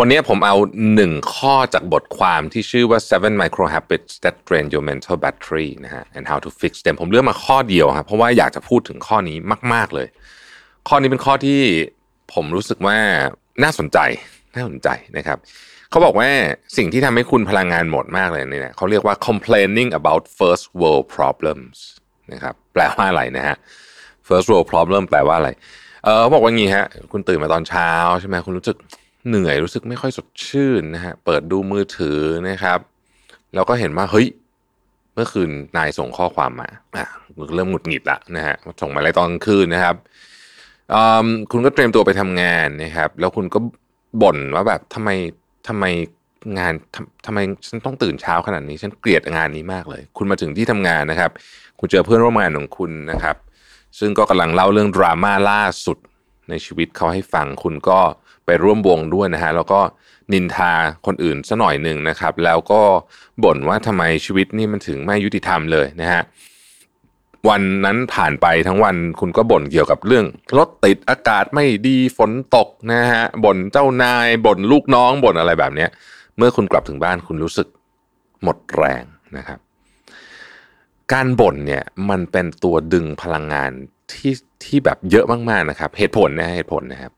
วันนี้ผมเอาหนึ่งข้อจากบทความที่ชื่อว่า seven micro habits that drain your mental battery นะฮะ and how to fix them ผมเลือกมาข้อเดียวครับเพราะว่าอยากจะพูดถึงข้อนี้มาก ๆเลย ข้อนี้เป็นข้อที่ผมรู้สึกว่าน่าสนใจน่าสนใจนะครับเขาบอกว่าสิ่งที่ทำให้คุณพลังงานหมดมากเลยเนี่ยเขาเรียกว่า complaining about first world problems นะครับแปลว่าอะไรนะฮะ first world problem แปลว่าอะไร เออบอกว่างี้ฮะ คุณตื่นมาตอนเช้าใช่ไหมคุณรู้สึก เหนื่อยรู้สึกไม่ค่อยสดชื่นนะฮะเปิดดูมือถือนะครับแล้วก็เห็นว่าเฮ้ยเมื่อคืนนายส่งข้อความมาอะเริ่มหงุดหงิดละนะฮะส่งมาอะไรตอนกลางคืนนะครับคุณก็เตรียมตัวไปทำงานนะครับ แล้วคุณก็บ่นว่าแบบทำไมทำไมงานทำทำไมฉันต้องตื่นเช้าขนาดนี้ ฉันเกลียดงานนี้มากเลย คุณมาถึงที่ทำงานนะครับ คุณเจอเพื่อนร่วมงานของคุณนะครับ ซึ่งก็กำลังเล่าเรื่องดราม่าล่าสุดในชีวิตเขาให้ฟังคุณก็ ไปร่วมวงด้วยนะฮะแล้วก็นินทาคนอื่นซะหน่อยหนึ่งนะครับ แล้วก็บ่นว่าทำไมชีวิตนี่มันถึงไม่ยุติธรรมเลยนะฮะวันนั้นผ่านไปทั้งวันคุณก็บ่นเกี่ยวกับเรื่องรถติดอากาศไม่ดีฝนตกนะฮะบ่นเจ้านายบ่นลูกน้องบ่นอะไรแบบเนี้ย เมื่อคุณกลับถึงบ้านคุณรู้สึกหมดแรงนะครับ การบ่นเนี่ยมันเป็นตัวดึงพลังงานที่ที่แบบเยอะมากๆนะครับ เหตุผลนะเหตุผลนะครับ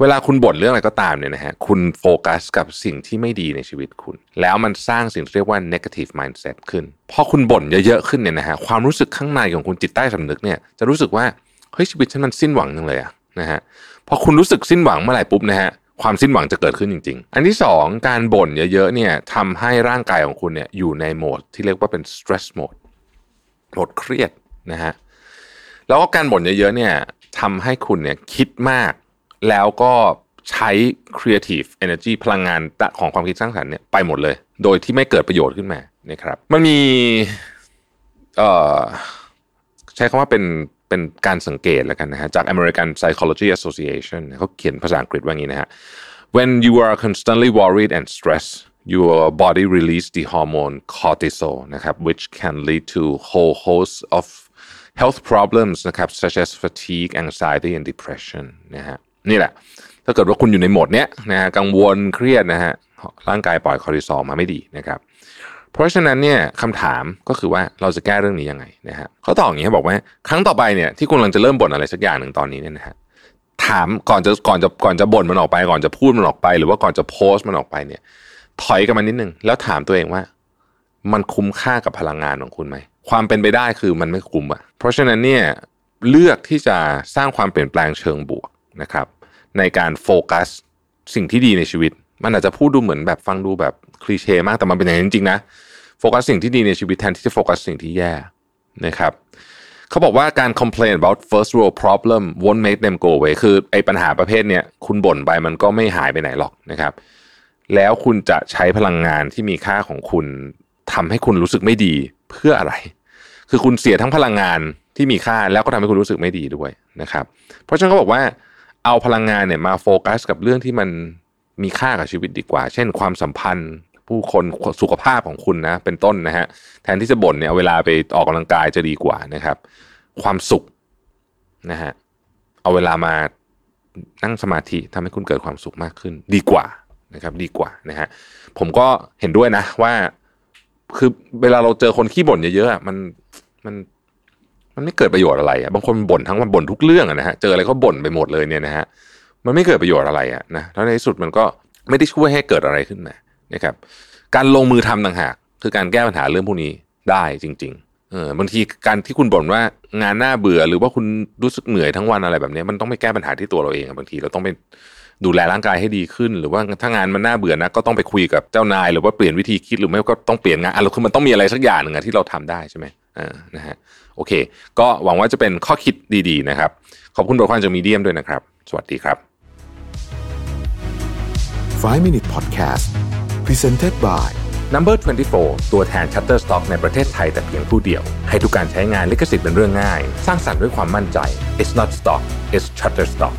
เวลาคุณบ่นเรื่องอะไรก็ตามเนี่ยนะฮะคุณโฟกัสกับสิ่งที่ไม่ดีในชีวิตคุณ แล้วมันสร้างสิ่งที่เรียกว่า negative mindset ขึ้น พอคุณบ่นเยอะๆขึ้นเนี่ยนะฮะความรู้สึกข้างในของคุณจิตใต้สำนึกเนี่ยจะรู้สึกว่าเฮ้ยชีวิตฉันมันสิ้นหวังจังเลยอะนะฮะพอคุณรู้สึกสิ้นหวังเมื่อไหร่ปุ๊บนะฮะความสิ้นหวังจะเกิดขึ้นจริง ๆ อันที่สองการบ่นเยอะๆเนี่ยทำให้ร่างกายของคุณเนี่ยอยู่ในโหมดที่เรียกว่าเป็น stress mode โหมดเครียดนะฮะแล้วก็การบ่นเยอะๆเนี่ยทำให้คุณเนี่ยคิดมาก แล้วก็ใช้ creative energy พลังงานของความคิดสร้างสรรค์เนี่ยไปหมดเลย โดยที่ไม่เกิดประโยชน์ขึ้นมานะครับมันมีใช้คำว่าเป็นเป็นการสังเกตแล้วกันนะฮะจาก American Psychology Association เขาเขียนภาษาอังกฤษว่างี้นะฮะ when you are constantly worried and stressed your body release the hormone cortisol นะครับ which can lead to whole host of health problems นะครับ such as fatigue anxiety and depression นะฮะ นี่แหละ ถ้าเกิดว่าคุณอยู่ในโหมดเนี้ยนะฮะกังวลเครียดนะฮะร่างกายปล่อยคอร์ติซอลมาไม่ดีนะครับ เพราะฉะนั้นเนี่ยคำถามก็คือว่าเราจะแก้เรื่องนี้ยังไงนะฮะเขาตอบอย่างนี้บอกว่า ครั้งต่อไปเนี่ยที่คุณกำลังจะเริ่มบ่นอะไรสักอย่างหนึ่งตอนนี้เนี่ยนะฮะถามก่อนจะก่อนจะก่อนจะบ่นมันออกไป ก่อนจะพูดมันออกไป หรือว่าก่อนจะโพสต์มันออกไปเนี่ย ถอยกันมานิดนึงแล้วถามตัวเองว่า มันคุ้มค่ากับพลังงานของคุณไหมความเป็นไปได้คือมันไม่คุ้มอะเพราะฉะนั้นเนี่ยเลือกที่จะสร้างความเปลี่ยนแปลงเชิงบวกนะครับ ในการโฟกัสสิ่งที่ดีในชีวิต มันอาจจะพูดดูเหมือนแบบฟังดูแบบคลีเช่มากแต่มันเป็นอย่างนั้นจริงๆนะโฟกัสสิ่งที่ดีในชีวิตแทนที่จะโฟกัสสิ่งที่แย่นะครับเขาบอกว่าการ complain about first world problem won't make them go away คือไอ้ปัญหาประเภทเนี้ยคุณบ่นไปมันก็ไม่หายไปไหนหรอกนะครับ แล้วคุณจะใช้พลังงานที่มีค่าของคุณทำให้คุณรู้สึกไม่ดีเพื่ออะไร คือคุณเสียทั้งพลังงานที่มีค่าแล้วก็ทำให้คุณรู้สึกไม่ดีด้วยนะครับ เพราะฉะนั้นเขาบอกว่า เอาพลังงานเนี่ยมาโฟกัสกับเรื่องที่มันมีค่ากับชีวิตดีกว่า เช่น ความสัมพันธ์ ผู้คนสุขภาพของคุณนะ เป็นต้นนะฮะแทนที่จะบ่นเนี่ยเวลาไปออกกำลังกายจะดีกว่านะครับ ความสุขนะฮะเอาเวลามานั่งสมาธิทำให้คุณเกิดความสุขมากขึ้น ดีกว่านะครับ ดีกว่านะฮะผมก็เห็นด้วยนะว่า คือเวลาเราเจอคนขี้บ่นเยอะๆมันมัน มันไม่เกิดประโยชน์อะไรอะบางคนบ่นทั้งวันบ่นทุกเรื่องอะนะฮะเจออะไรก็บ่นไปหมดเลยเนี่ยนะฮะมันไม่เกิดประโยชน์อะไรอะนะแล้วในที่สุดมันก็ไม่ได้ช่วยให้เกิดอะไรขึ้นมานะครับ การลงมือทำต่างหาก คือการแก้ปัญหาเรื่องพวกนี้ได้จริง ๆ เออบางทีการที่คุณบ่นว่างานน้าเบื่อ หรือว่าคุณรู้สึกเหนื่อยทั้งวันอะไรแบบนี้ มันต้องไปแก้ปัญหาที่ตัวเราเองบางทีเราต้องไปดูแลร่างกายให้ดีขึ้น หรือว่าถ้างานมันน่าเบื่อนะก็ต้องไปคุยกับเจ้านาย หรือว่าเปลี่ยนวิธีคิดหรือไม่ก็ต้องเปลี่ยนงานอะไรคือมันต้องมีอะไรสักอย่างหนึ่งที่เราทำได้ใช่ไหม อ่านะฮะโอเค ก็หวังว่าจะเป็นข้อคิดดีๆนะครับ ขอบคุณบทความจากมีเดียมด้วยนะครับ สวัสดีครับ 5 Minute Podcast Presented by Number 24 ตัวแทน Shutterstock ในประเทศไทยแต่เพียงผู้เดียว ให้ทุกการใช้งานลิขสิทธิ์เป็นเรื่องง่าย สร้างสรรค์ด้วยความมั่นใจ It's not stock it's Shutterstock